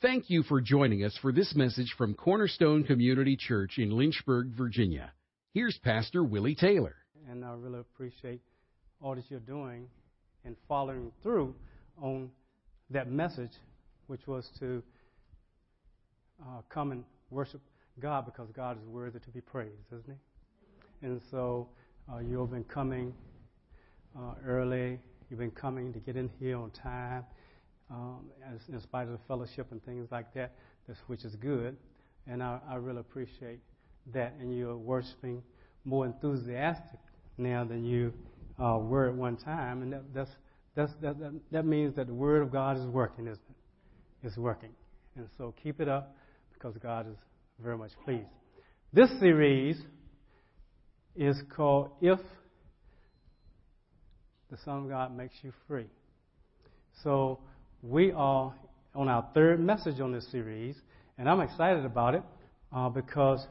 Thank you for joining us for this message from Cornerstone Community Church in Lynchburg, Virginia. Here's Pastor Willie Taylor. And I really appreciate all that you're doing and following through on that message, which was to uh, come and worship God because God is worthy to be praised, isn't He? And so uh, you've been coming uh, early, you've been coming to get in here on time um, in spite of the fellowship and things like that, which is good. And I, I really appreciate that. And you're worshiping more enthusiastic now than you uh, were at one time. And that, that's, that's, that, that, that means that the Word of God is working, isn't it? It's working. And so keep it up because God is very much pleased. This series is called If the Son of God Makes You Free. So we are on our third message on this series, and I'm excited about it uh, because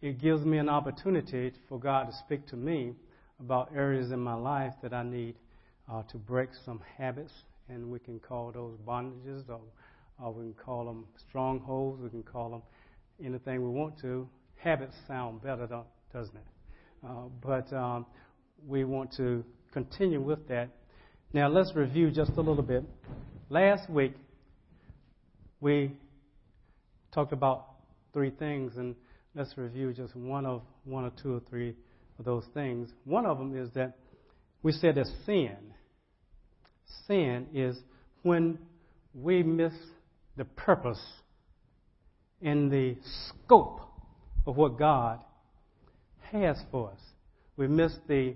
it gives me an opportunity for God to speak to me about areas in my life that I need uh, to break some habits, and we can call those bondages, or, or we can call them strongholds, we can call them anything we want to. Habits sound better, doesn't it? Uh, but um, we want to continue with that now, let's review just a little bit. Last week, we talked about three things, and let's review just one of one or two or three of those things. One of them is that we said that sin, sin is when we miss the purpose and the scope of what God has for us. We miss the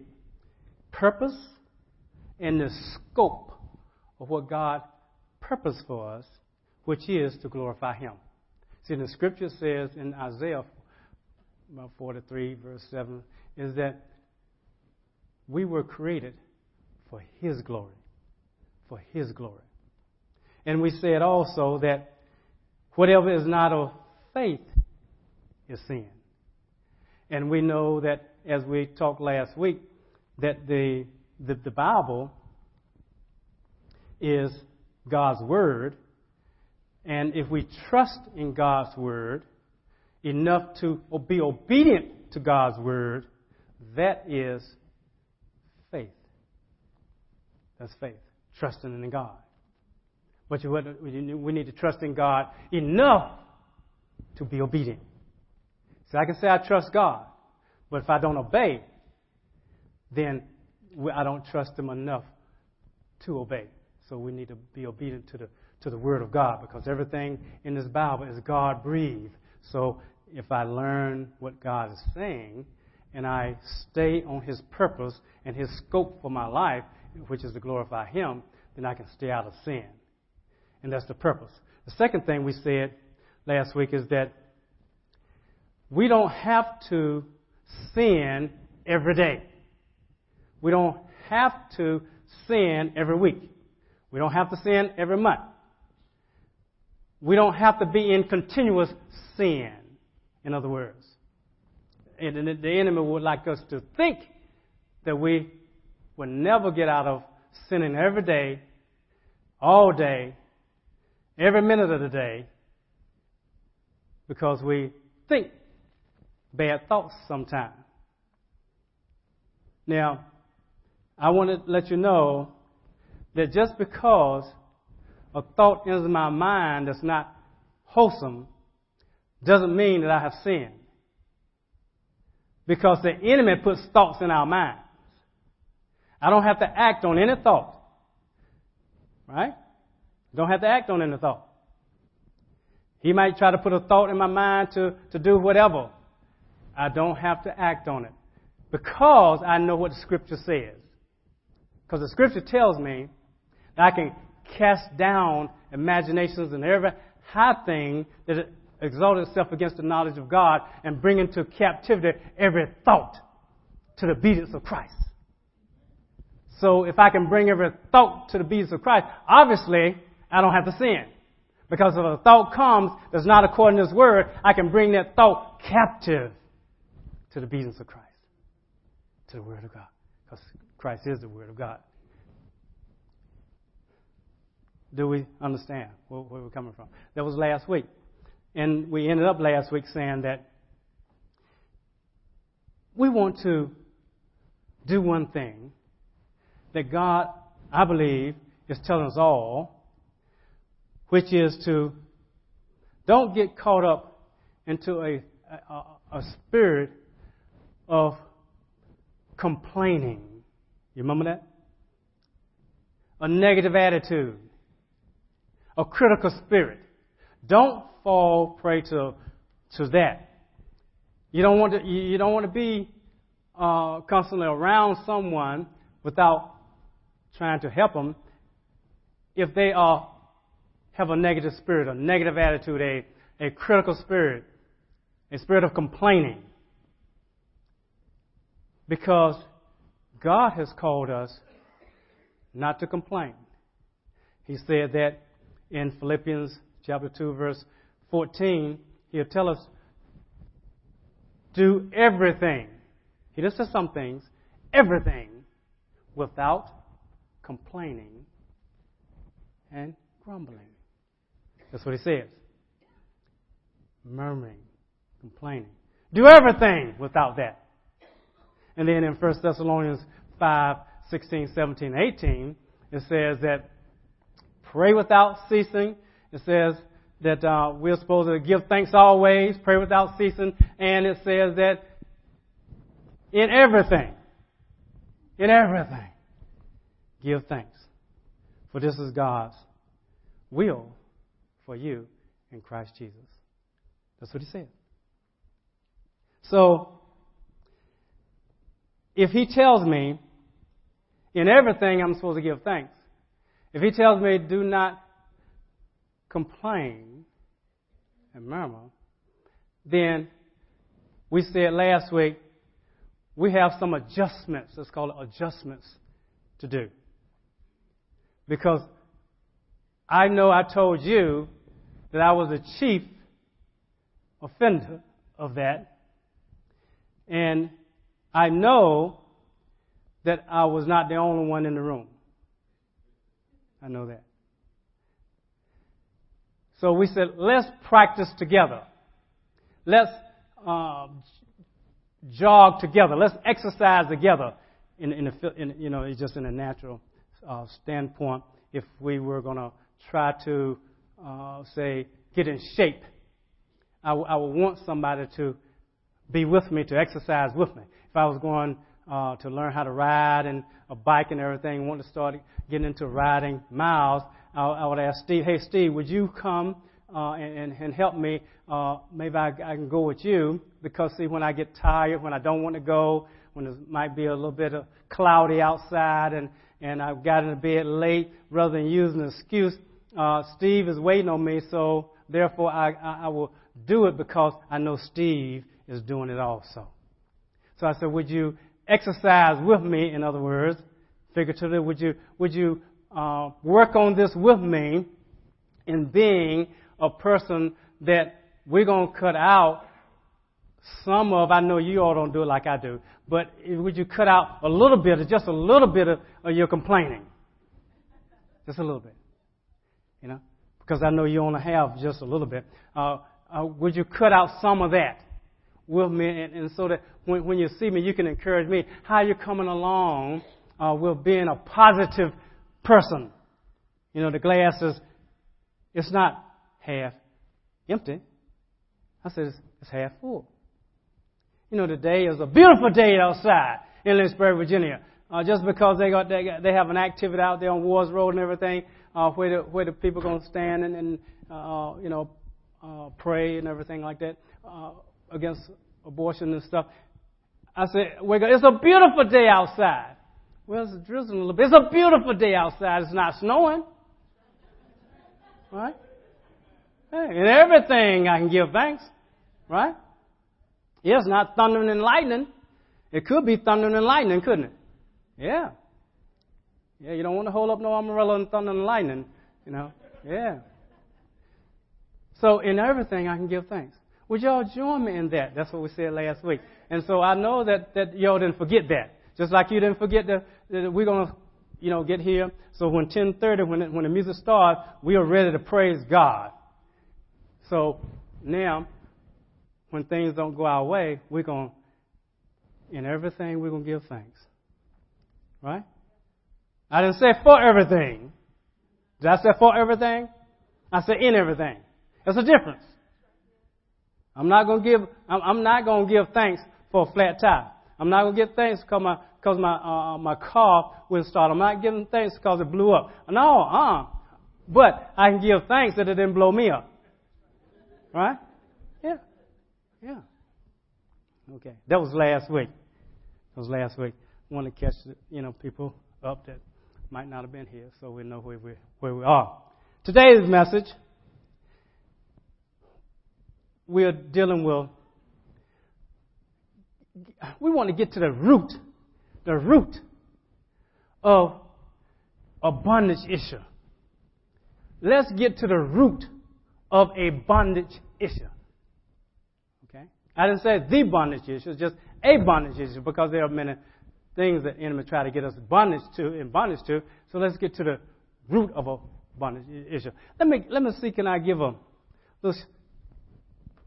purpose in the scope of what God purposed for us, which is to glorify Him. See, the scripture says in Isaiah 43, verse 7, is that we were created for His glory. For His glory. And we said also that whatever is not of faith is sin. And we know that, as we talked last week, that the the, the Bible is God's Word, and if we trust in God's Word enough to be obedient to God's Word, that is faith. That's faith, trusting in God. But we need to trust in God enough to be obedient. So I can say I trust God, but if I don't obey, then I don't trust them enough to obey. So we need to be obedient to the to the Word of God because everything in this Bible is God breathed. So if I learn what God is saying and I stay on His purpose and His scope for my life, which is to glorify Him, then I can stay out of sin. And that's the purpose. The second thing we said last week is that we don't have to sin every day. We don't have to sin every week. We don't have to sin every month. We don't have to be in continuous sin, in other words. And the enemy would like us to think that we will never get out of sinning every day, all day, every minute of the day, because we think bad thoughts sometimes. Now, I want to let you know that just because a thought enters my mind that's not wholesome doesn't mean that I have sinned. Because the enemy puts thoughts in our minds. I don't have to act on any thought. Right? Don't have to act on any thought. He might try to put a thought in my mind to, to do whatever. I don't have to act on it. Because I know what the scripture says. Because the scripture tells me that I can cast down imaginations and every high thing that exalts itself against the knowledge of God and bring into captivity every thought to the obedience of Christ. So if I can bring every thought to the obedience of Christ, obviously I don't have to sin. Because if a thought comes that's not according to His Word, I can bring that thought captive to the obedience of Christ, to the Word of God. Because Christ is the Word of God. Do we understand where, we're coming from? That was last week. And we ended up last week saying that we want to do one thing that God, I believe, is telling us all, which is to don't get caught up into a, a, a spirit of complaining. You remember that? A negative attitude, a critical spirit. Don't fall prey to, to that. You don't want to, you don't want to be uh, constantly around someone without trying to help them if they are have a negative spirit, a negative attitude, a, a critical spirit, a spirit of complaining. Because God has called us not to complain. He said that in Philippians chapter 2 verse 14, he'll tell us do everything. He just says some things, everything without complaining and grumbling. That's what he says. Murmuring, complaining. Do everything without that. And then in 1 Thessalonians 5, 16, 17, 18, it says that pray without ceasing. It says that uh, we're supposed to give thanks always, pray without ceasing, and it says that in everything, in everything, give thanks. For this is God's will for you in Christ Jesus. That's what he said. So, if he tells me in everything I'm supposed to give thanks, if he tells me do not complain and murmur, then we said last week we have some adjustments, let's call it adjustments to do. Because I know I told you that I was the chief offender of that. And I know that I was not the only one in the room. I know that. So we said, let's practice together. Let's uh, jog together. Let's exercise together. In, in, a, in you know, it's just in a natural uh, standpoint. If we were going to try to uh, say get in shape, I, w- I would want somebody to be with me to exercise with me. If I was going uh, to learn how to ride and a bike and everything, want to start getting into riding miles, I, I would ask Steve, hey Steve, would you come uh, and, and help me? Uh, maybe I, I can go with you because see, when I get tired, when I don't want to go, when it might be a little bit of cloudy outside and and I've gotten into bed late, rather than using an excuse, uh, Steve is waiting on me, so therefore I, I, I will do it because I know Steve is doing it also. So I said, would you exercise with me, in other words, figuratively, would you, would you uh, work on this with me in being a person that we're going to cut out some of, I know you all don't do it like I do, but would you cut out a little bit, just a little bit of, of your complaining? Just a little bit. You know? Because I know you only have just a little bit. Uh, uh, would you cut out some of that with me? And, and so that when, when, you see me, you can encourage me. How you're coming along uh, with being a positive person? You know, the glass is, it's not half empty. I said, it's, it's half full. You know, today is a beautiful day outside in Lynchburg, Virginia. Uh, just because they got they, got, they have an activity out there on Wards Road and everything, uh, where the where the people going to stand and, and uh, you know uh, pray and everything like that uh, against abortion and stuff. I said, we're going, it's a beautiful day outside. Well, it's drizzling a little bit. It's a beautiful day outside. It's not snowing. Right? Hey, and everything I can give thanks. Right? Yeah, it's not thundering and lightning. It could be thundering and lightning, couldn't it? Yeah. Yeah, you don't want to hold up no umbrella and thunder and lightning, you know. Yeah. So in everything I can give thanks. Would y'all join me in that? That's what we said last week. And so I know that, that y'all didn't forget that. Just like you didn't forget that, that we're going to you know, get here. So when 10:30, when when the music starts, we are ready to praise God. So now, when things don't go our way, we're going to, in everything, we're going to give thanks. Right? I didn't say for everything. Did I say for everything? I said in everything. There's a difference. I'm not going to give, I'm, not going to give thanks for a flat tire. I'm not going to give thanks because my, cause my, uh, my car will start. I'm not giving thanks because it blew up. No, uh But I can give thanks that it didn't blow me up. Right? Yeah. Yeah. Okay. That was last week. That was last week. I want to catch, you know, people up that might not have been here so we know where we, where we are. Today's message, we're dealing with, we want to get to the root, the root of a bondage issue. Let's get to the root of a bondage issue. Okay? I didn't say the bondage issue, just a bondage issue because there are many things that enemy try to get us bondage to in bondage to. So let's get to the root of a bondage issue. Let me let me see. Can I give a little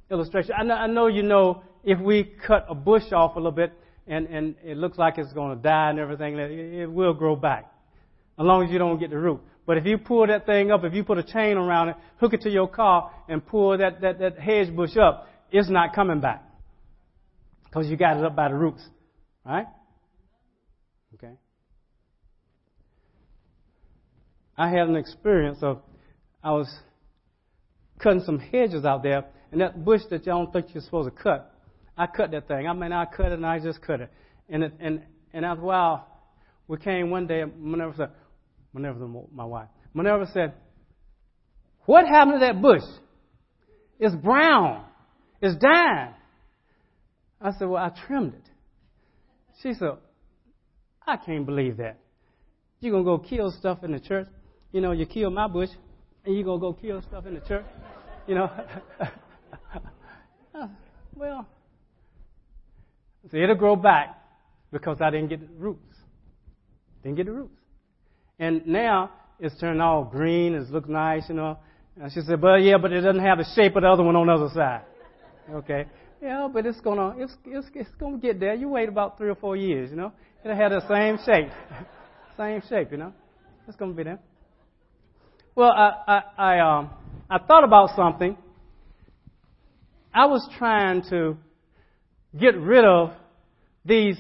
illustration? I know, I know you know if we cut a bush off a little bit and and it looks like it's going to die and everything, it, will grow back as long as you don't get the root. But if you pull that thing up, if you put a chain around it, hook it to your car, and pull that, that, that hedge bush up, it's not coming back. Because you got it up by the roots. Right? Okay. I had an experience of, I was cutting some hedges out there, and that bush that y'all don't think you're supposed to cut, I cut that thing. I mean, I cut it and I just cut it. And it, and and after a while, we came one day, and Minerva said, Minerva, my wife, Minerva said, What happened to that bush? It's brown. It's dying. I said, Well, I trimmed it. She said, I can't believe that. You're going to go kill stuff in the church. You know, you kill my bush, and you're to go kill stuff in the church. You know? well, so it'll grow back because I didn't get the roots. Didn't get the roots. And now it's turned all green. It looks nice, you know. And she said, "But yeah, but it doesn't have the shape of the other one on the other side." Okay. Yeah, but it's gonna it's it's, it's gonna get there. You wait about three or four years, you know. It'll have the same shape, same shape, you know. It's gonna be there. Well, I I I um I thought about something. I was trying to get rid of these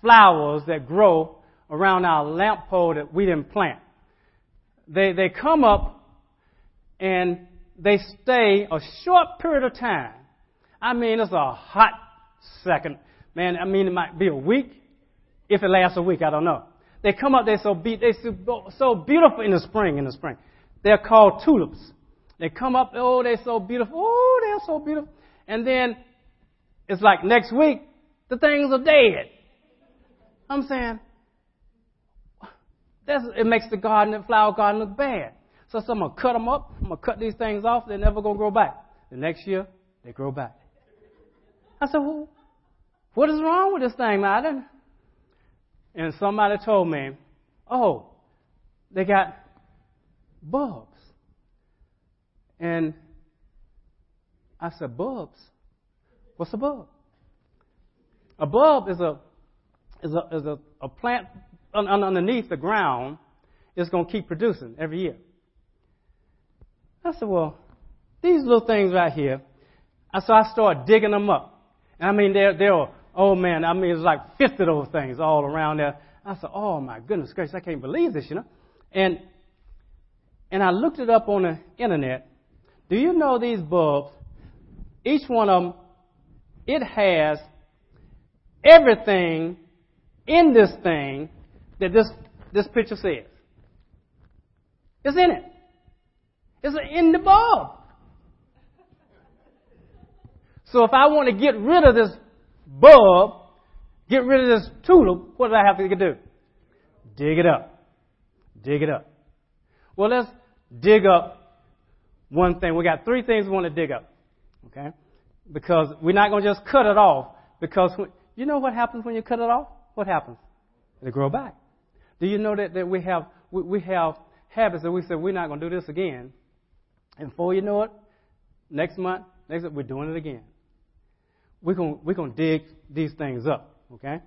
flowers that grow around our lamp pole that we didn't plant. They, they come up and they stay a short period of time. I mean, it's a hot second. Man, I mean, it might be a week. If it lasts a week, I don't know. They come up, they're so, be- they're so beautiful in the spring, in the spring. They're called tulips. They come up, oh, they're so beautiful. Oh, they're so beautiful. And then it's like next week, the things are dead. I'm saying, that's, it makes the garden, the flower garden look bad. So, so I'm going to cut them up. I'm going to cut these things off. They're never going to grow back. The next year, they grow back. I said, well, what is wrong with this thing, Madden? And somebody told me, oh, they got bulbs. And I said, bulbs? What's a bulb? A bulb is a is a is a, a plant underneath the ground is going to keep producing every year. I said, well, these little things right here. So I started digging them up. And I mean, they're, they're, oh man, I mean, it's like 50 of those things all around there. I said, oh my goodness gracious, I can't believe this, you know. And, and I looked it up on the internet. Do you know these bulbs? Each one of them, it has everything in this thing that this, this picture says. It's in it. It's in the bulb. So if I want to get rid of this bulb, get rid of this tulip, what do I have to do? Dig it up. Dig it up. Well, let's dig up one thing. We got three things we want to dig up. Okay? Because we're not going to just cut it off. Because when, you know what happens when you cut it off? What happens? It'll grow back. Do you know that, that we have we, we have habits that we say we're not going to do this again, and before you know it, next month, next month, we're doing it again. We're going we're going to dig these things up. Okay,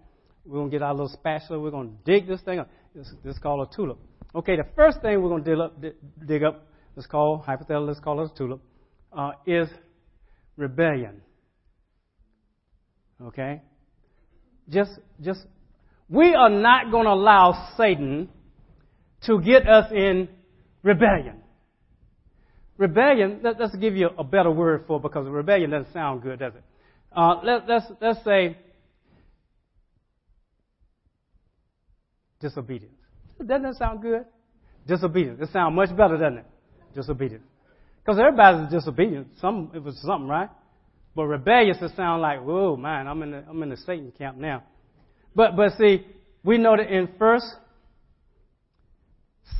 we're going to get our little spatula. We're going to dig this thing up. This, this is called a tulip. Okay, the first thing we're going to dig up, dig up, let's call hypothetical, let's call it a tulip, uh, is rebellion. Okay, just just we are not going to allow Satan to get us in rebellion. Rebellion, let, us give you a better word for it because rebellion doesn't sound good, does it? Uh, let, let's, let's say disobedience. Doesn't that sound good? Disobedience. It sounds much better, doesn't it? Disobedience. Because everybody's disobedient. Some, it was something, right? But rebellious, it sounds like, whoa, man, I'm in the, I'm in the Satan camp now. But, but see, we know that in First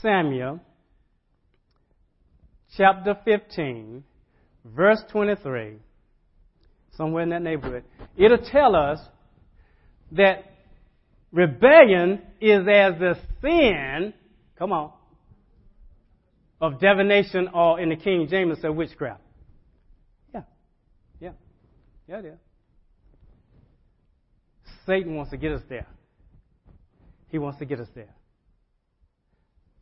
Samuel, chapter 15, verse 23, somewhere in that neighborhood, it'll tell us that rebellion is as the sin, come on, of divination or in the King James said witchcraft. Yeah. Yeah. Yeah, yeah. Satan wants to get us there. He wants to get us there.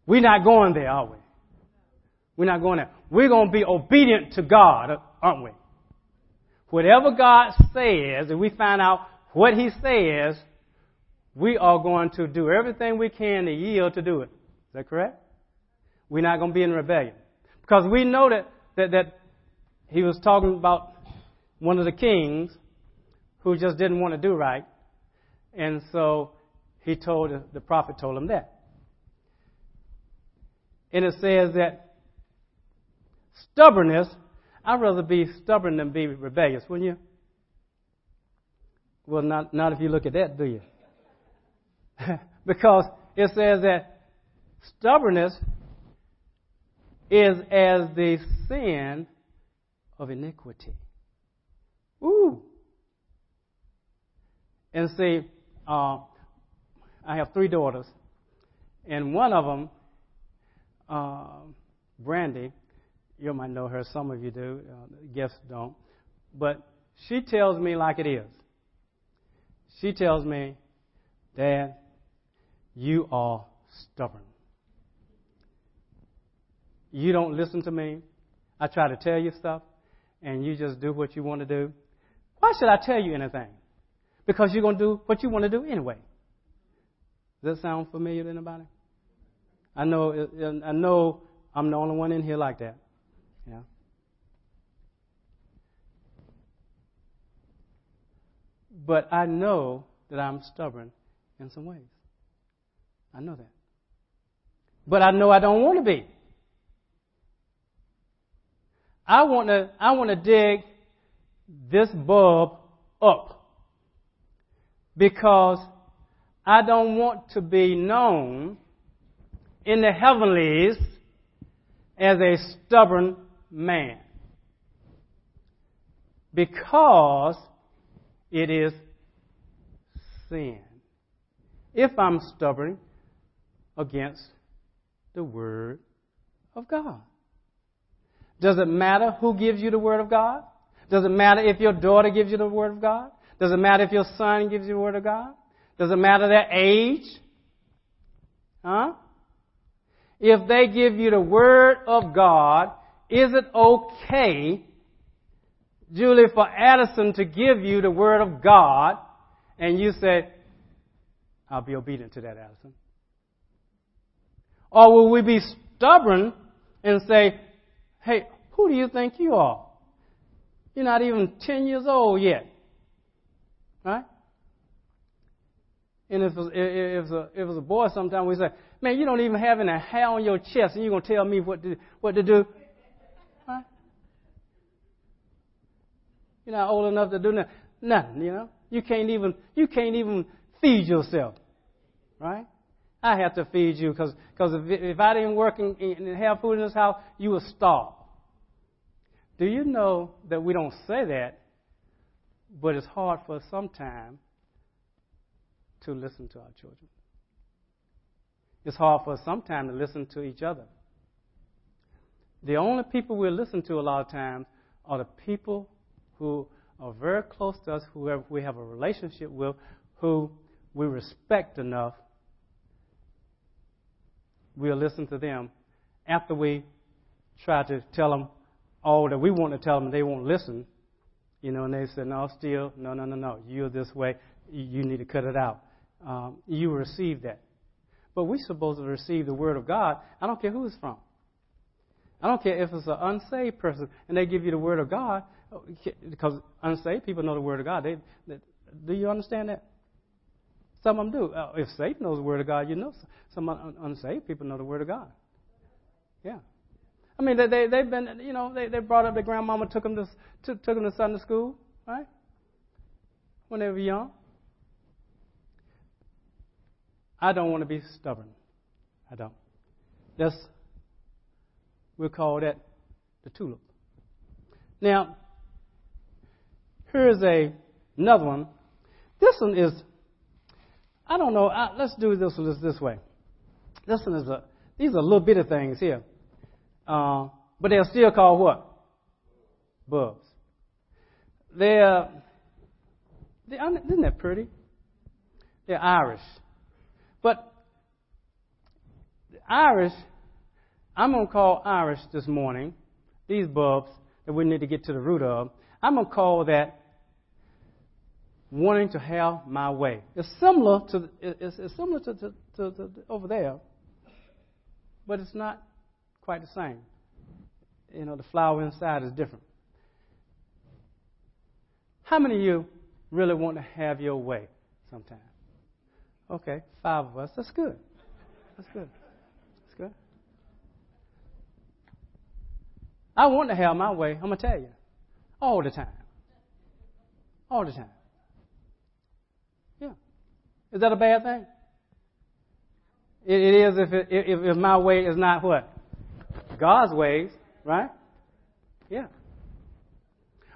We're not going there, are we? We're not going there. We're going to be obedient to God, aren't we? Whatever God says, and we find out what He says, we are going to do everything we can to yield to do it. Is that correct? We're not going to be in rebellion. Because we know that, that, that he was talking about one of the kings who just didn't want to do right. And so he told, the prophet told him that. And it says that stubbornness, I'd rather be stubborn than be rebellious, wouldn't you? Well, not, not if you look at that, do you? because it says that stubbornness is as the sin of iniquity. Ooh. And see, uh, I have three daughters, and one of them, uh, Brandy, you might know her, some of you do, uh, guests don't, but she tells me like it is. She tells me, Dad, you are stubborn. You don't listen to me. I try to tell you stuff, and you just do what you want to do. Why should I tell you anything? Because you're going to do what you want to do anyway. Does that sound familiar to anybody? I know, I know I'm the only one in here like that. Yeah. But I know that I'm stubborn in some ways. I know that. But I know I don't want to be. I want to, I want to dig this bulb up because I don't want to be known in the heavenlies as a stubborn man because it is sin. If I'm stubborn, against the Word of God. Does it matter who gives you the Word of God? Does it matter if your daughter gives you the Word of God? Does it matter if your son gives you the Word of God? Does it matter their age? Huh? If they give you the Word of God, is it okay, Julie, for Addison to give you the Word of God and you say, I'll be obedient to that, Addison? Or will we be stubborn and say, hey, who do you think you are? You're not even 10 years old yet. Right? And if it was, if it was, a, if it was a boy, sometimes we say, man, you don't even have any hair on your chest, and you're going to tell me what to, what to do. Right? You're not old enough to do nothing, nothing, you know. You can't even, you can't even feed yourself. Right? I have to feed you because if, if I didn't work and, and have food in this house, you would starve. Do you know that we don't say that, but it's hard for us sometimes to listen to our children? it's hard for us sometimes to listen to each other. The only people we listen to a lot of times are the people who are very close to us, who we have a relationship with, who we respect enough. We'll listen to them after we try to tell them all that we want to tell them, they won't listen. You know, and they say, no, still, no, no, no, no, you're this way, you need to cut it out. Um, you receive that. But we're supposed to receive the Word of God. I don't care who it's from. I don't care if it's an unsaved person and they give you the Word of God, because unsaved people know the Word of God. They, they, do you understand that? Some of them do. Uh, if saved knows the Word of God, you know some unsaved people know the Word of God. Yeah. I mean, they, they, they've been, you know, they, they brought up their grandmama, took them, to, took, took them to Sunday school, right? When they were young. I don't want to be stubborn. I don't. That's, we'll call that the tulip. Now, here's a, another one. This one is, I don't know, I, let's do this one this way. This one is a, these are little bitty things here. Uh, but they're still called what? Bulbs. They're, they're, isn't that pretty? They're iris. But the iris, I'm going to call iris this morning, these bulbs that we need to get to the root of, I'm going to call that wanting to have my way. It's similar to, it's, it's similar to, to, to, to over there, but it's not quite the same. You know, the flower inside is different. How many of you really want to have your way sometime? Okay, five of us. That's good. That's good. That's good. I want to have my way, I'm going to tell you. All the time. All the time. Is that a bad thing? it, it is if, it, if, if my way is not what? God's ways, right? Yeah.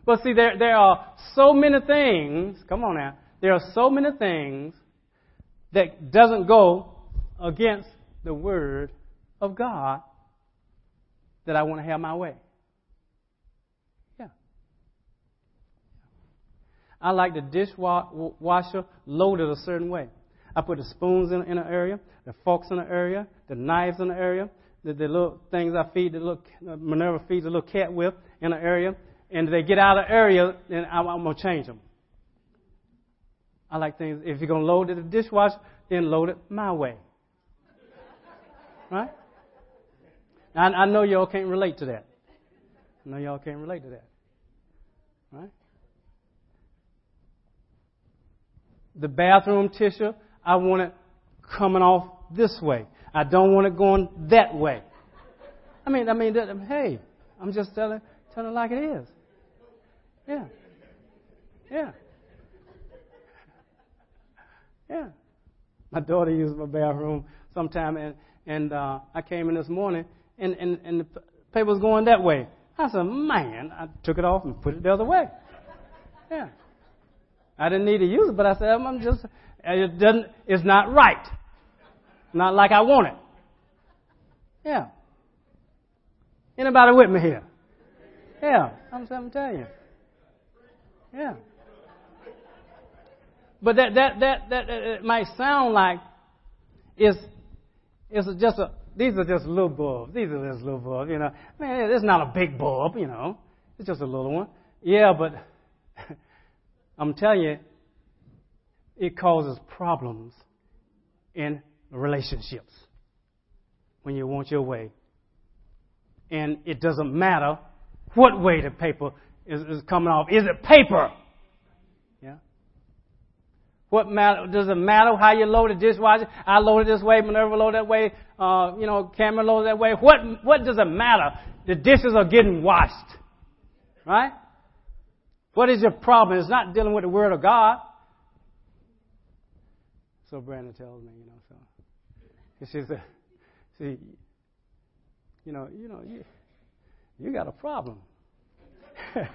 But see, there, there are so many things, come on now, there are so many things that doesn't go against the Word of God that I want to have my way. Yeah. I like the dishwasher loaded a certain way. I put the spoons in, in an area, the forks in an area, the knives in an area, the, the little things I feed, the little uh, Minerva feeds the little cat with in an area, and they get out of the area, then I'm, I'm to change them. I like things, if you're to load it the dishwasher, then load it my way. Right? I, I know y'all can't relate to that. I know y'all can't relate to that. Right? The bathroom tissue, I want it coming off this way. I don't want it going that way. I mean, I mean, hey, I'm just telling, telling it like it is. Yeah. Yeah. Yeah. My daughter uses my bathroom sometime, and, and uh, I came in this morning, and, and, and the paper was going that way. I said, man, I took it off and put it the other way. Yeah. I didn't need to use it, but I said, I'm just, it doesn't, it's not right. Not like I want it. Yeah. Anybody with me here? Yeah. I'm, I'm telling you. Yeah. But that, that, that, that, it might sound like it's, it's just a, these are just little bulbs. These are just little bulbs, you know. Man, it's not a big bulb, you know. It's just a little one. Yeah, but I'm telling you, it causes problems in relationships when you want your way. And it doesn't matter what way the paper is, is coming off. Is it paper? Yeah. What matter, does it matter how you load a dishwasher? I load it this way, Minerva load that way, uh, you know, Cameron load that way. What, what does it matter? The dishes are getting washed. Right? What is your problem? It's not dealing with the Word of God. So Brandon tells me, you know, so. She said, uh, see, you know, you know, you, you got a problem. and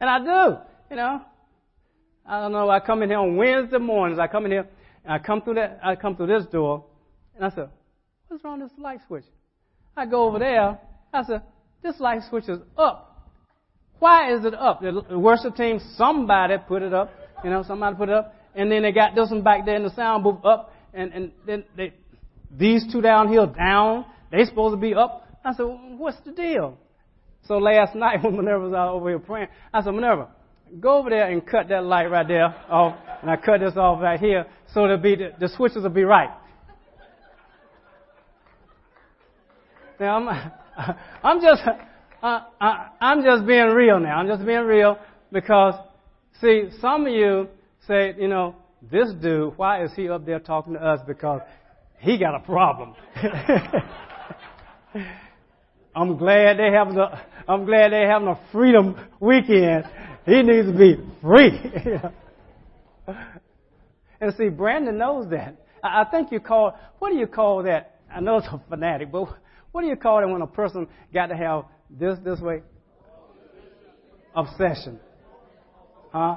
I do. You know, I don't know. I come in here on Wednesday mornings. I come in here And I come through that, I come through this door, and I said, what's wrong with this light switch? I go over there, I said, this light switch is up. Why is it up? The worship team, somebody put it up, you know, somebody put it up, and then they got this one back there in the sound booth up, and, and then they, these two down here down, they supposed to be up. I said, well, what's the deal? So last night when Minerva was out over here praying, I said, Minerva, go over there and cut that light right there off, and I cut this off right here, so it'll be the, the switches will be right. Now I'm, I'm just, uh, I, I'm just being real now. I'm just being real because, see, some of you say, you know, this dude, why is he up there talking to us? Because he got a problem. I'm glad they having a, I'm glad they having a freedom weekend. He needs to be free. and see, Brandon knows that. I think you call, what do you call that? I know it's a fanatic, but what do you call it when a person got to have this, this way? Obsession. Huh?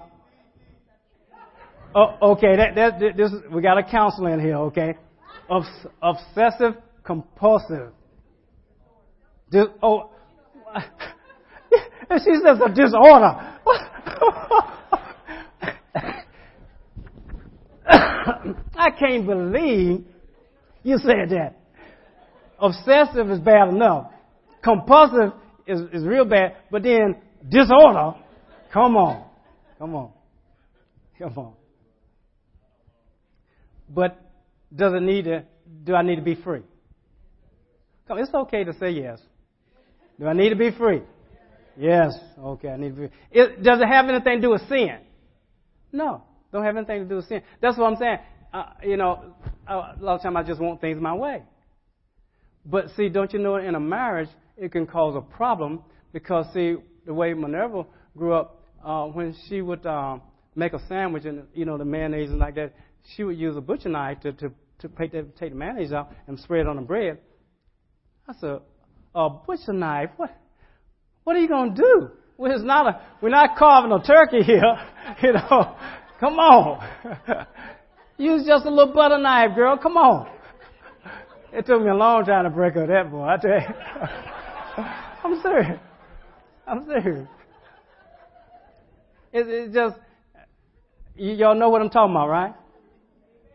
Oh, okay, that, that, this, we got a counselor in here, okay? Obs- obsessive compulsive. Dis- oh, and she says a disorder. I can't believe you said that. Obsessive is bad enough. Compulsive is, is real bad, but then disorder, come on. Come on. Come on. But does it need to, do I need to be free? Come, it's okay to say yes. Do I need to be free? Yes. Okay, I need to be. It, does it have anything to do with sin? No. Don't have anything to do with sin. That's what I'm saying. Uh, you know, a lot of times I just want things my way. But see, don't you know in a marriage it can cause a problem because see the way Minerva grew up uh, when she would um, make a sandwich and you know the mayonnaise and like that, she would use a butcher knife to to to take the, take the mayonnaise out and spread it on the bread. I said, a butcher knife? What? What are you going to do? Well, it's not a, we're not carving a turkey here. you know, come on. Use just a little butter knife, girl. Come on. It took me a long time to break up that boy. I tell you. I'm serious. I'm serious. It, it just, y'all know what I'm talking about, right?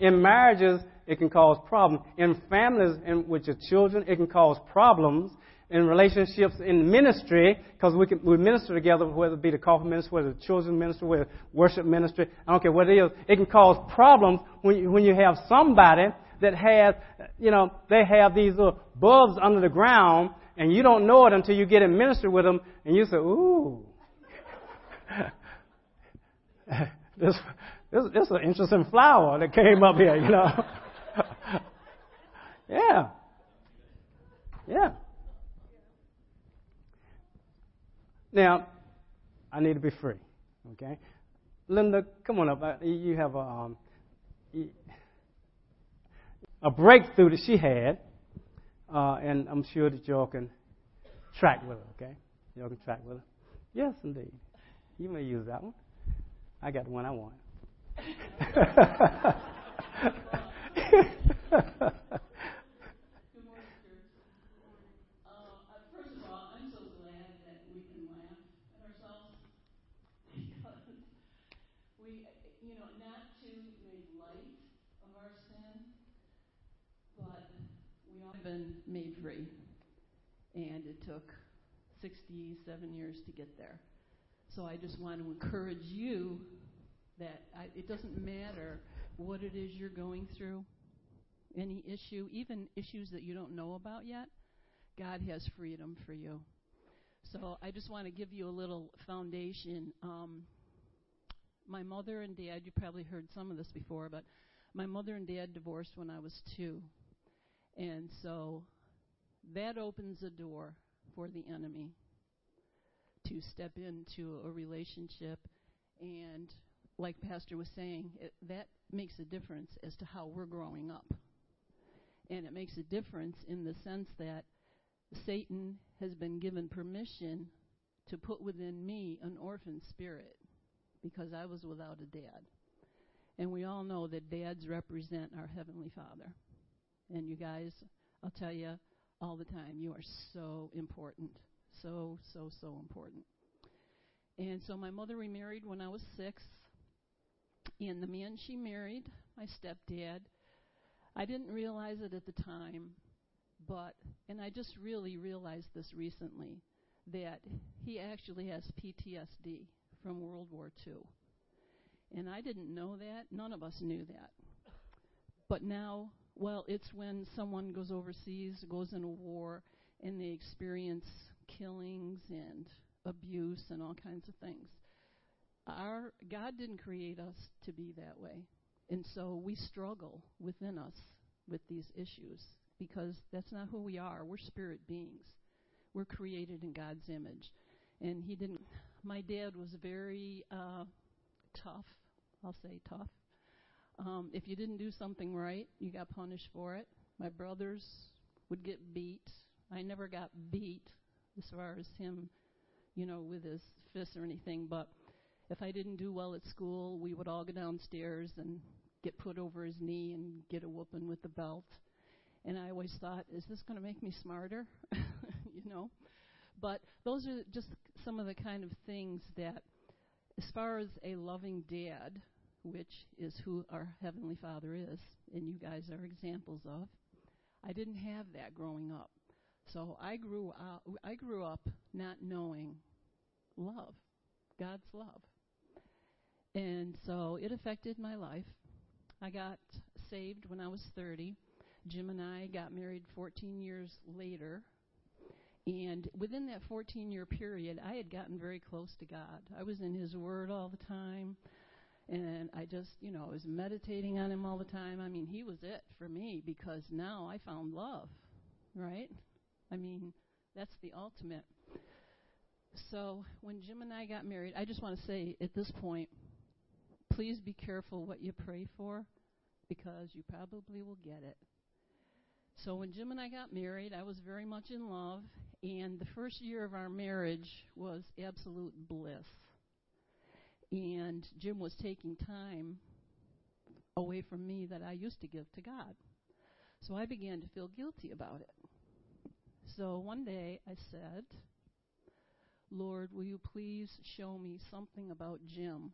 In marriages, it can cause problems. In families with your children, it can cause problems. In relationships in ministry, because we, can, we minister together, whether it be the coffee ministry, whether the children's ministry, whether worship ministry, I don't care what it is, it can cause problems when you, when you have somebody that has, you know, they have these little bulbs under the ground, and you don't know it until you get in ministry with them, and you say, ooh. this, this, this is an interesting flower that came up here, you know. yeah. Yeah. Now, I need to be free. Okay? Linda, come on up. You have a, um, a breakthrough that she had, uh, and I'm sure that y'all can track with her, okay? Y'all can track with her. Yes, indeed. You may use that one. I got the one I want. been made free. And it took 67 years to get there. So I just want to encourage you that I, it doesn't matter what it is you're going through, any issue, even issues that you don't know about yet, God has freedom for you. So I just want to give you a little foundation. Um, my mother and dad, you probably heard some of this before, but my mother and dad divorced when I was two. And so that opens a door for the enemy to step into a relationship. And like Pastor was saying, it, that makes a difference as to how we're growing up. And it makes a difference in the sense that Satan has been given permission to put within me an orphan spirit because I was without a dad. And we all know that dads represent our Heavenly Father. And you guys, I'll tell you all the time, you are so important. So, so, so important. And so my mother remarried when I was six. And the man she married, my stepdad, I didn't realize it at the time, but, and I just really realized this recently, that he actually has PTSD from World War II. And I didn't know that. None of us knew that. But now, well, it's when someone goes overseas, goes in a war, and they experience killings and abuse and all kinds of things. Our God didn't create us to be that way. And so we struggle within us with these issues because that's not who we are. We're spirit beings. We're created in God's image. And he didn't my dad was very uh tough. I'll say tough. Um, if you didn't do something right, you got punished for it. My brothers would get beat. I never got beat as far as him, you know, with his fists or anything, but if I didn't do well at school, we would all go downstairs and get put over his knee and get a whooping with the belt. And I always thought, is this going to make me smarter? you know? But those are just some of the kind of things that, as far as a loving dad, which is who our Heavenly Father is, and you guys are examples of, I didn't have that growing up. So I grew out, I grew up not knowing love, God's love. And so it affected my life. I got saved when I was 30. Jim and I got married 14 years later. And within that 14 year period, I had gotten very close to God. I was in His Word all the time. And I just, you know, I was meditating on Him all the time. I mean, He was it for me because now I found love, right? I mean, that's the ultimate. So when Jim and I got married, I just want to say at this point, please be careful what you pray for because you probably will get it. So when Jim and I got married, I was very much in love, and the first year of our marriage was absolute bliss. And Jim was taking time away from me that I used to give to God. So I began to feel guilty about it. So one day I said, Lord, will you please show me something about Jim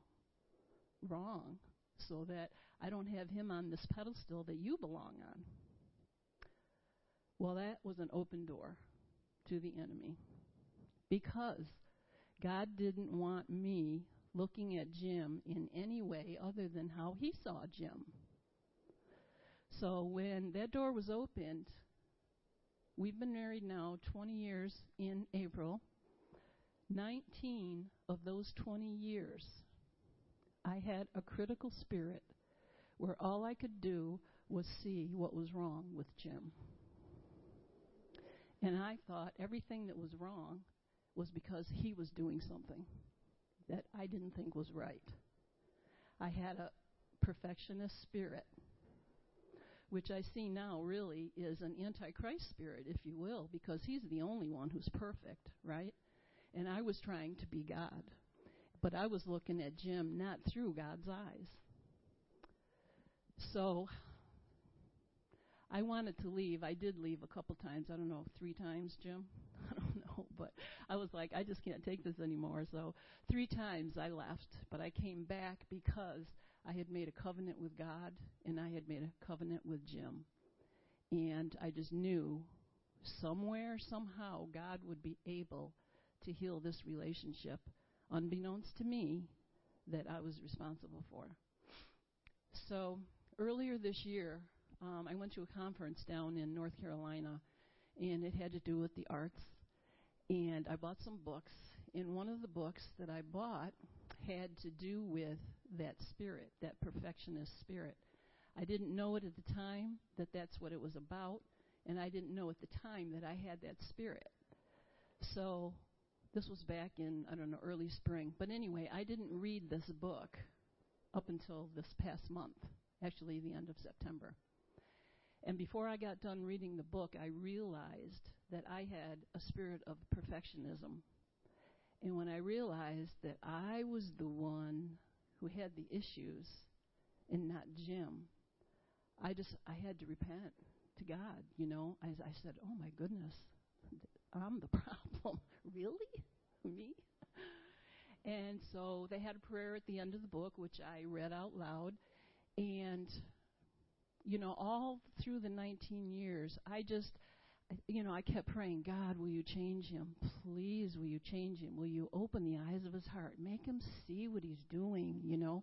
wrong so that I don't have him on this pedestal that you belong on. Well, that was an open door to the enemy because God didn't want me looking at Jim in any way other than how he saw Jim. So when that door was opened, we've been married now 20 years in April. 19 of those 20 years I had a critical spirit where all I could do was see what was wrong with Jim. And I thought everything that was wrong was because he was doing something that I didn't think was right. I had a perfectionist spirit, which I see now really is an antichrist spirit, if you will, because he's the only one who's perfect, right? And I was trying to be God. But I was looking at Jim not through God's eyes. So I wanted to leave. I did leave a couple times. I don't know, three times, Jim? Know. But I was like, I just can't take this anymore. So three times I left. But I came back because I had made a covenant with God and I had made a covenant with Jim. And I just knew somewhere, somehow, God would be able to heal this relationship unbeknownst to me, that I was responsible for. So earlier this year, um, I went to a conference down in North Carolina, and it had to do with the arts. And I bought some books, and one of the books that I bought had to do with that spirit, that perfectionist spirit. I didn't know it at the time that that's what it was about, and I didn't know at the time that I had that spirit. So this was back in, I don't know, early spring. But anyway, I didn't read this book up until this past month, actually, the end of September. And before I got done reading the book, I realized that I had a spirit of perfectionism. And when I realized that I was the one who had the issues and not Jim. I just I had to repent to God, you know. I, I said, "Oh my goodness, I'm the problem, really, me." And so they had a prayer at the end of the book, which I read out loud, and you know, all through the 19 years, I just you know, I kept praying, God, will you change him? Please, will you change him? Will you open the eyes of his heart? Make him see what he's doing, you know?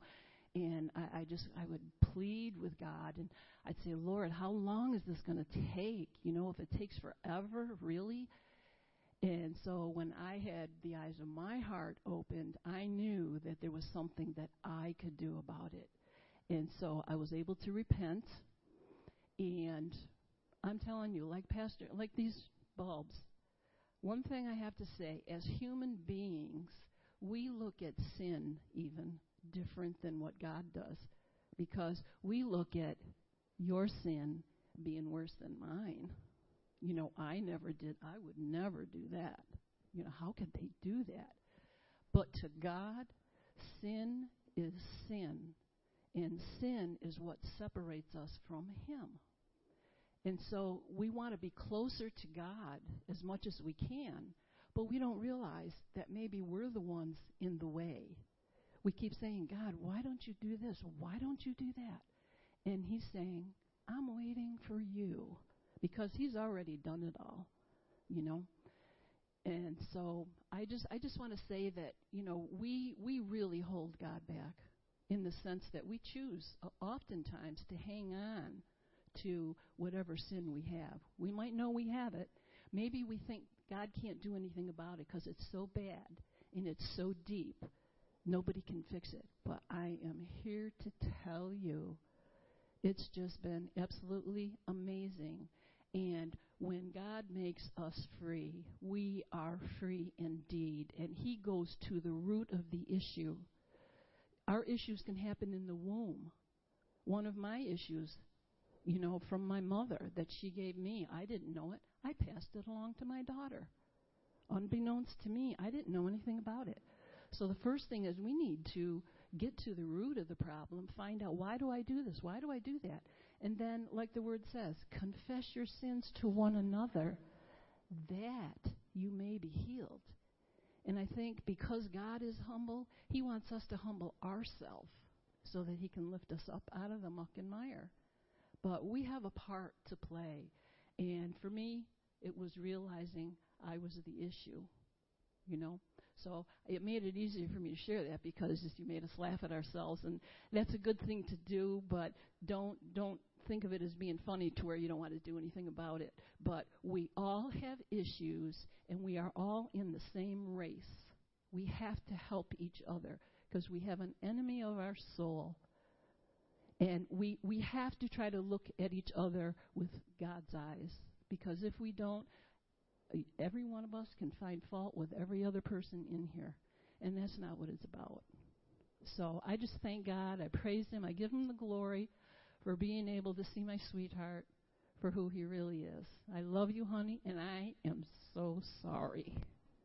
And I, I just, I would plead with God and I'd say, Lord, how long is this going to take? You know, if it takes forever, really? And so when I had the eyes of my heart opened, I knew that there was something that I could do about it. And so I was able to repent and I'm telling you, like Pastor, like these bulbs. One thing I have to say, as human beings, we look at sin even different than what God does, because we look at your sin being worse than mine. You know, I never did. I would never do that. You know, how could they do that? But to God, sin is sin, and sin is what separates us from Him. And so we want to be closer to God as much as we can, but we don't realize that maybe we're the ones in the way. We keep saying, God, why don't you do this? Why don't you do that? And He's saying, I'm waiting for you because He's already done it all, you know? And so I just I just want to say that you know we we really hold God back in the sense that we choose uh, oftentimes to hang on to whatever sin we have. We might know we have it. Maybe we think God can't do anything about it because it's so bad and it's so deep. Nobody can fix it. But I am here to tell you it's just been absolutely amazing. And when God makes us free, we are free indeed. And He goes to the root of the issue. Our issues can happen in the womb. One of my issues you know, from my mother that she gave me. I didn't know it. I passed it along to my daughter. Unbeknownst to me, I didn't know anything about it. So the first thing is we need to get to the root of the problem, find out why do I do this? Why do I do that? And then, like the word says, confess your sins to one another that you may be healed. And I think because God is humble, He wants us to humble ourselves so that He can lift us up out of the muck and mire. But we have a part to play. And for me, it was realizing I was the issue, you know. So it made it easier for me to share that because you made us laugh at ourselves, and that's a good thing to do. But don't don't think of it as being funny to where you don't want to do anything about it. But we all have issues, and we are all in the same race. We have to help each other because we have an enemy of our soul and we, we have to try to look at each other with God's eyes. Because if we don't, every one of us can find fault with every other person in here. And that's not what it's about. So I just thank God. I praise Him. I give Him the glory for being able to see my sweetheart for who he really is. I love you, honey, and I am so sorry.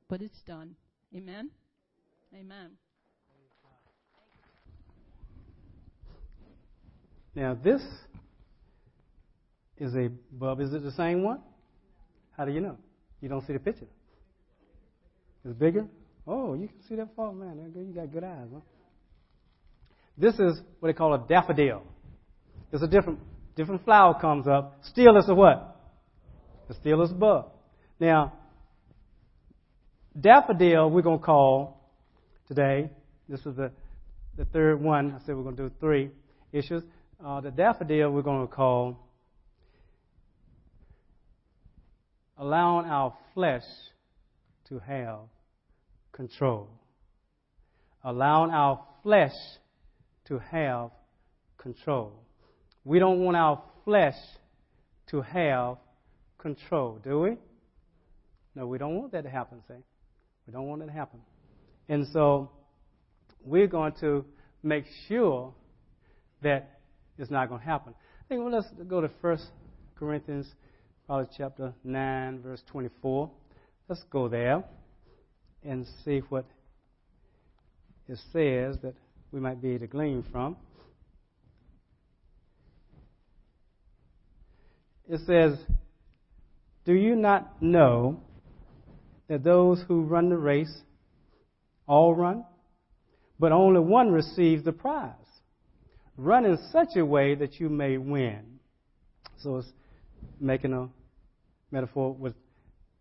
But it's done. Amen? Amen. Now, this is a bulb. Is it the same one? How do you know? You don't see the picture. It's bigger? Oh, you can see that far, man. You got good eyes, huh? This is what they call a daffodil. It's a different different flower comes up. Still is a what? The still is a bulb. Now, daffodil we're to call today. This is the, the third one. I said we're to do three issues uh, the daffodil we're going to call allowing our flesh to have control. Allowing our flesh to have control. We don't want our flesh to have control, do we? No, we don't want that to happen, see? We don't want that to happen. And so we're going to make sure that it's not going to happen. I think well, let's go to 1 Corinthians, probably chapter 9, verse 24. Let's go there and see what it says that we might be able to glean from. It says, Do you not know that those who run the race all run, but only one receives the prize? Run in such a way that you may win. So it's making a metaphor with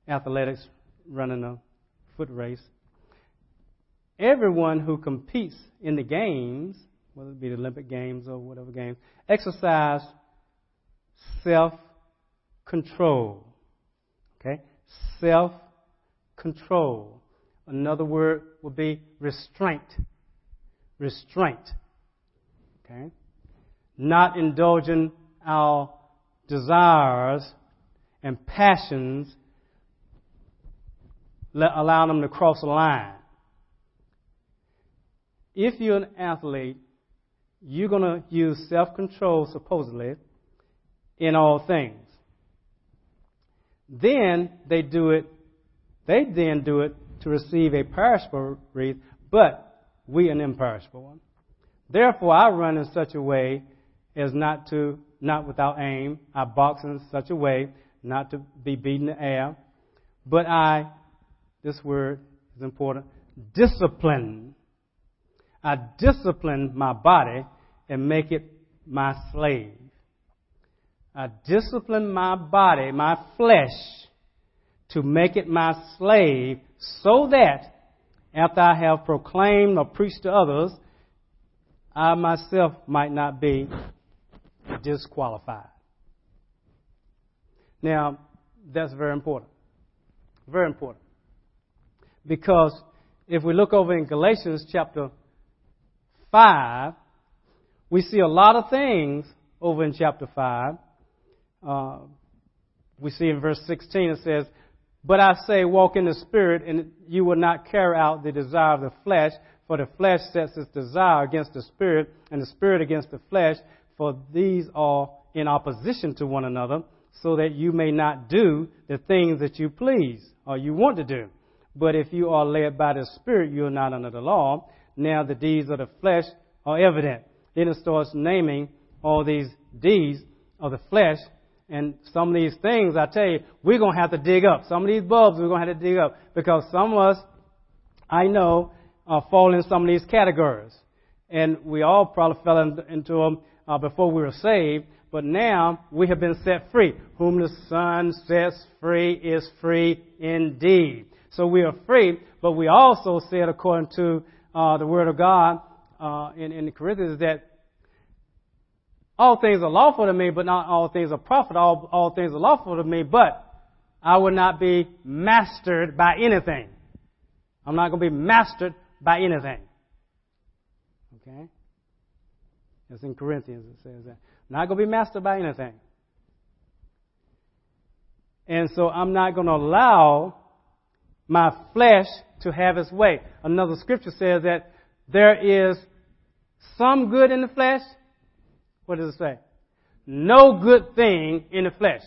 athletics running a foot race. Everyone who competes in the games, whether it be the Olympic Games or whatever games, exercise self control. Okay? Self control. Another word would be restraint. Restraint. Okay? Not indulging our desires and passions, allow them to cross the line. If you're an athlete, you're going to use self control, supposedly, in all things. Then they do it, they then do it to receive a perishable wreath, but we an imperishable one. Therefore, I run in such a way as not to, not without aim. I box in such a way not to be beaten the air. But I, this word is important, discipline. I discipline my body and make it my slave. I discipline my body, my flesh, to make it my slave so that after I have proclaimed or preached to others, I myself might not be disqualified. Now, that's very important. Very important. Because if we look over in Galatians chapter 5, we see a lot of things over in chapter 5. Uh, we see in verse 16 it says, But I say, walk in the Spirit, and you will not carry out the desire of the flesh, for the flesh sets its desire against the Spirit, and the Spirit against the flesh, for these are in opposition to one another so that you may not do the things that you please or you want to do. But if you are led by the Spirit, you are not under the law. Now the deeds of the flesh are evident. Then it starts naming all these deeds of the flesh. And some of these things, I tell you, we're going to have to dig up. Some of these bulbs we're going to have to dig up. Because some of us, I know, uh, fall in some of these categories. And we all probably fell into them uh, before we were saved. But now we have been set free. Whom the Son sets free is free indeed. So we are free, but we also said, according to uh, the Word of God uh, in, in the Corinthians, that all things are lawful to me, but not all things are profit. All, all things are lawful to me, but I will not be mastered by anything. I'm not going to be mastered by anything. Okay? It's in Corinthians, it says that. Not going to be mastered by anything. And so I'm not going to allow my flesh to have its way. Another scripture says that there is some good in the flesh. What does it say? No good thing in the flesh.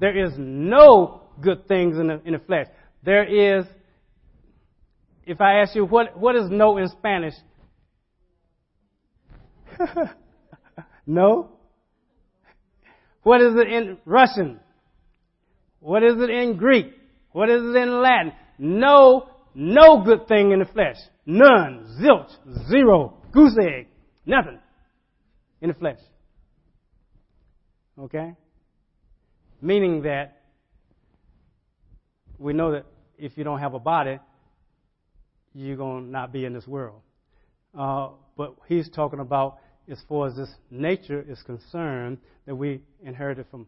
There is no good things in the, in the flesh. There is, if I ask you, what, what is no in Spanish? no? What is it in Russian? What is it in Greek? What is it in Latin? No, no good thing in the flesh. None. Zilch. Zero. Goose egg. Nothing in the flesh. Okay? Meaning that we know that if you don't have a body, you're going to not be in this world. Uh, but he's talking about as far as this nature is concerned that we inherited from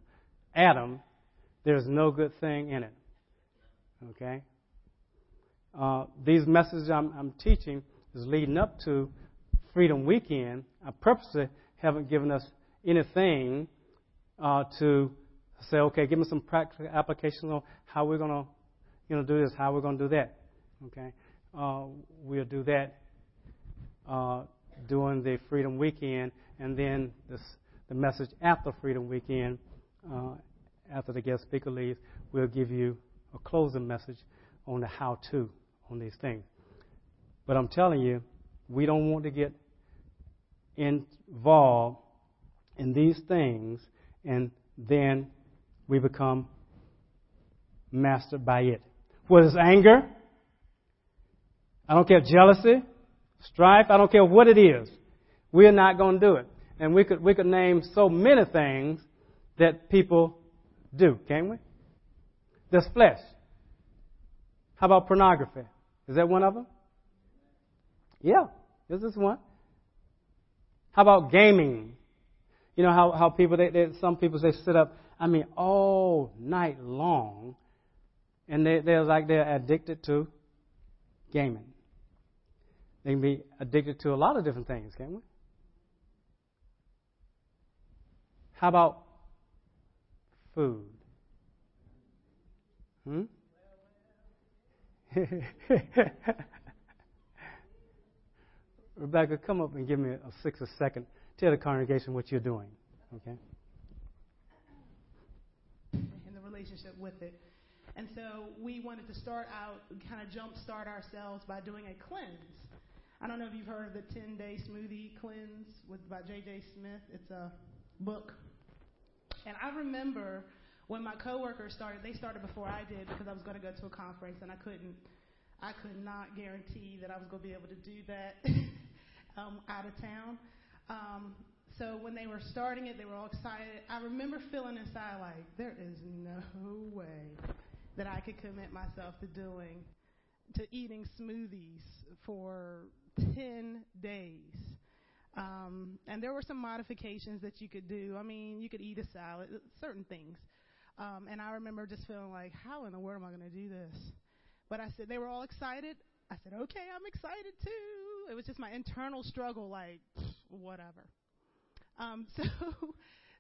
Adam, there's no good thing in it. Okay? Uh, these messages I'm, I'm, teaching is leading up to Freedom Weekend. I purposely haven't given us anything uh, to say, okay, give me some practical applications on how we're going to, you know, do this, how we're going to do that. Okay? Uh, we'll do that uh, during the Freedom Weekend, and then this, the message after Freedom Weekend, uh, after the guest speaker leaves, we'll give you a closing message on the how to on these things. But I'm telling you, we don't want to get involved in these things and then we become mastered by it. What is anger, I don't care jealousy, strife, I don't care what it is. We're not going to do it. And we could we could name so many things that people do, can't we? There's flesh. How about pornography? Is that one of them? Yeah, is this is one. How about gaming? You know how, how people, they, they, some people, they sit up, I mean, all night long, and they, they're like they're addicted to gaming. They can be addicted to a lot of different things, can't we? How about food? Hmm? Rebecca, come up and give me a six a second. Tell the congregation what you're doing. Okay? In the relationship with it. And so we wanted to start out, kind of jumpstart ourselves by doing a cleanse. I don't know if you've heard of the 10 day smoothie cleanse with, by J.J. Smith. It's a book. And I remember when my coworkers started, they started before I did because I was going to go to a conference and I couldn't, I could not guarantee that I was going to be able to do that um, out of town. Um, so when they were starting it, they were all excited. I remember feeling inside like, there is no way that I could commit myself to doing, to eating smoothies for 10 days. Um, and there were some modifications that you could do. I mean, you could eat a salad, certain things. Um, and I remember just feeling like, how in the world am I going to do this? But I said, they were all excited. I said, okay, I'm excited too. It was just my internal struggle, like, whatever. Um, so,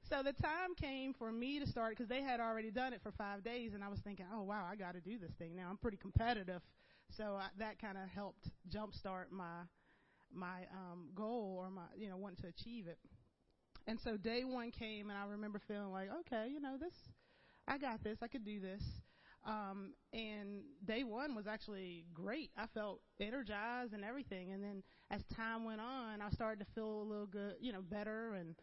so the time came for me to start because they had already done it for five days, and I was thinking, oh wow, I got to do this thing now. I'm pretty competitive, so I, that kind of helped jumpstart my my um, goal or my you know wanting to achieve it. And so day one came, and I remember feeling like, okay, you know this, I got this, I could do this. Um, and day one was actually great. I felt energized and everything. And then as time went on, I started to feel a little good, you know, better. And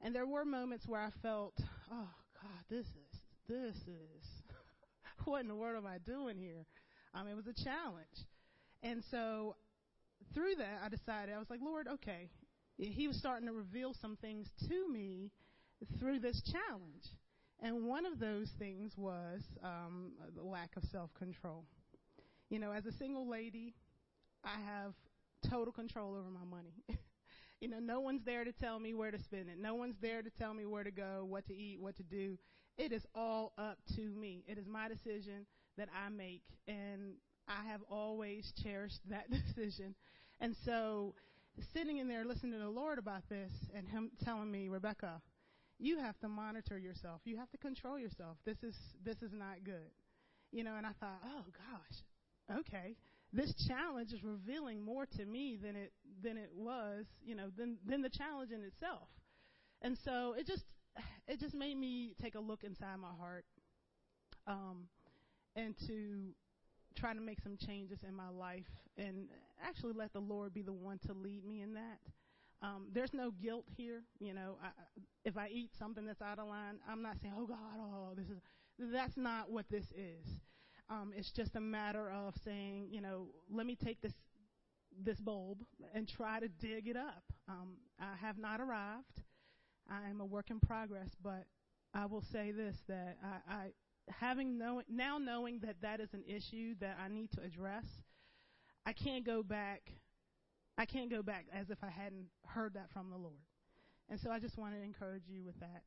and there were moments where I felt, oh God, this is this is what in the world am I doing here? Um, it was a challenge. And so through that, I decided I was like, Lord, okay. He was starting to reveal some things to me through this challenge. And one of those things was um, the lack of self control. You know, as a single lady, I have total control over my money. you know, no one's there to tell me where to spend it. No one's there to tell me where to go, what to eat, what to do. It is all up to me. It is my decision that I make, and I have always cherished that decision. And so, sitting in there listening to the Lord about this, and Him telling me, Rebecca, you have to monitor yourself. You have to control yourself. This is this is not good. You know, and I thought, oh gosh, okay. This challenge is revealing more to me than it than it was, you know, than than the challenge in itself. And so it just it just made me take a look inside my heart um, and to try to make some changes in my life and actually let the Lord be the one to lead me in that. Um, there's no guilt here. You know, I, if I eat something that's out of line, I'm not saying, "Oh God, oh this is." That's not what this is. Um, it's just a matter of saying, you know, let me take this this bulb and try to dig it up. Um, I have not arrived. I am a work in progress, but I will say this: that I, I having know, now knowing that that is an issue that I need to address, I can't go back I can't go back as if I hadn't heard that from the Lord. And so I just want to encourage you with that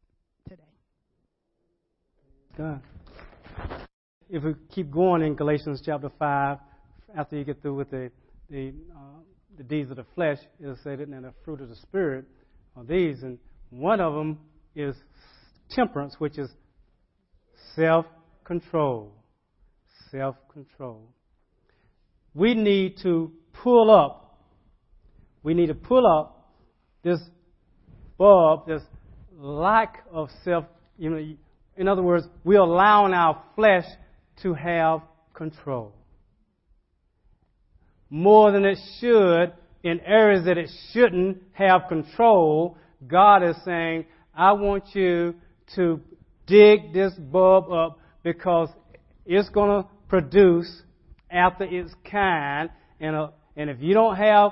today. God. If we keep going in Galatians chapter 5, after you get through with the, the, uh, the deeds of the flesh, it'll say that, and the fruit of the Spirit are these. And one of them is temperance, which is self control. Self control. We need to pull up we need to pull up this bulb, this lack of self, you know, in other words, we're allowing our flesh to have control. More than it should in areas that it shouldn't have control, God is saying, I want you to dig this bulb up because it's going to produce after its kind. And, uh, and if you don't have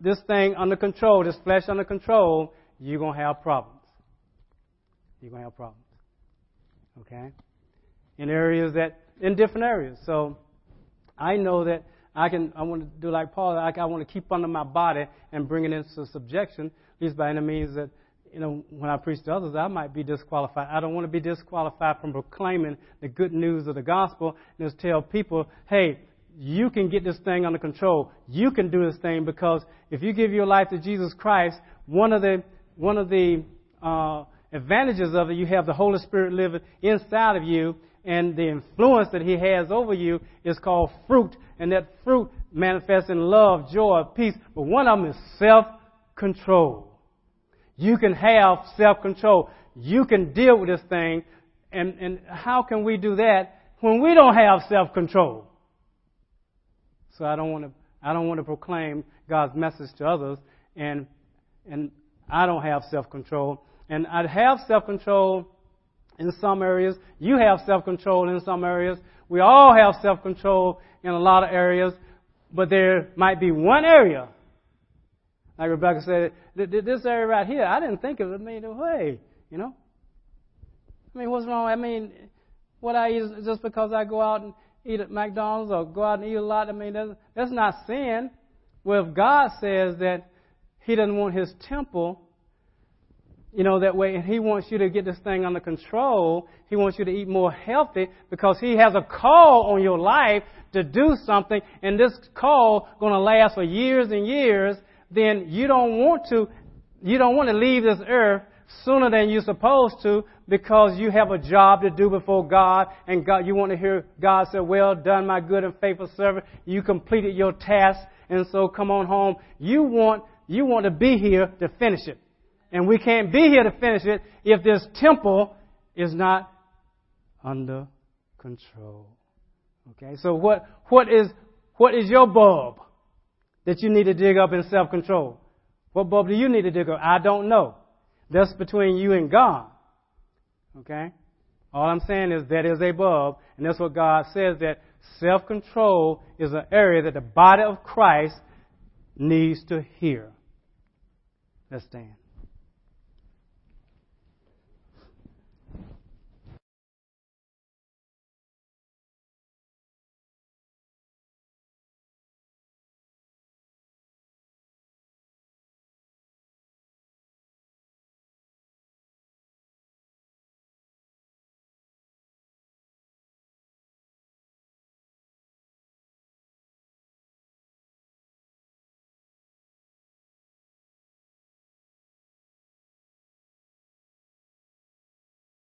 this thing under control, this flesh under control, you're going to have problems. You're going to have problems. Okay? In areas that, in different areas. So, I know that I can, I want to do like Paul, I, I want to keep under my body and bring it into subjection, at least by any means that, you know, when I preach to others, I might be disqualified. I don't want to be disqualified from proclaiming the good news of the gospel and just tell people, hey, you can get this thing under control. You can do this thing because if you give your life to Jesus Christ, one of the one of the uh, advantages of it, you have the Holy Spirit living inside of you, and the influence that He has over you is called fruit, and that fruit manifests in love, joy, peace. But one of them is self-control. You can have self-control. You can deal with this thing, and and how can we do that when we don't have self-control? So I don't want to I don't want to proclaim God's message to others, and and I don't have self-control, and I have self-control in some areas. You have self-control in some areas. We all have self-control in a lot of areas, but there might be one area, like Rebecca said, this area right here. I didn't think of it. I mean, way, you know. I mean, what's wrong? I mean, what I eat just because I go out and eat at McDonald's or go out and eat a lot. I mean, that's, that's not sin. Well, if God says that He doesn't want His temple, you know, that way, and He wants you to get this thing under control, He wants you to eat more healthy because He has a call on your life to do something, and this call going to last for years and years, then you don't want to, you don't want to leave this earth sooner than you're supposed to because you have a job to do before God and God, you want to hear God say, well done, my good and faithful servant. You completed your task and so come on home. You want, you want to be here to finish it. And we can't be here to finish it if this temple is not under control. Okay, so what, what is, what is your bulb that you need to dig up in self-control? What bulb do you need to dig up? I don't know. That's between you and God. Okay? All I'm saying is that is a bulb, and that's what God says that self control is an area that the body of Christ needs to hear. Let's stand.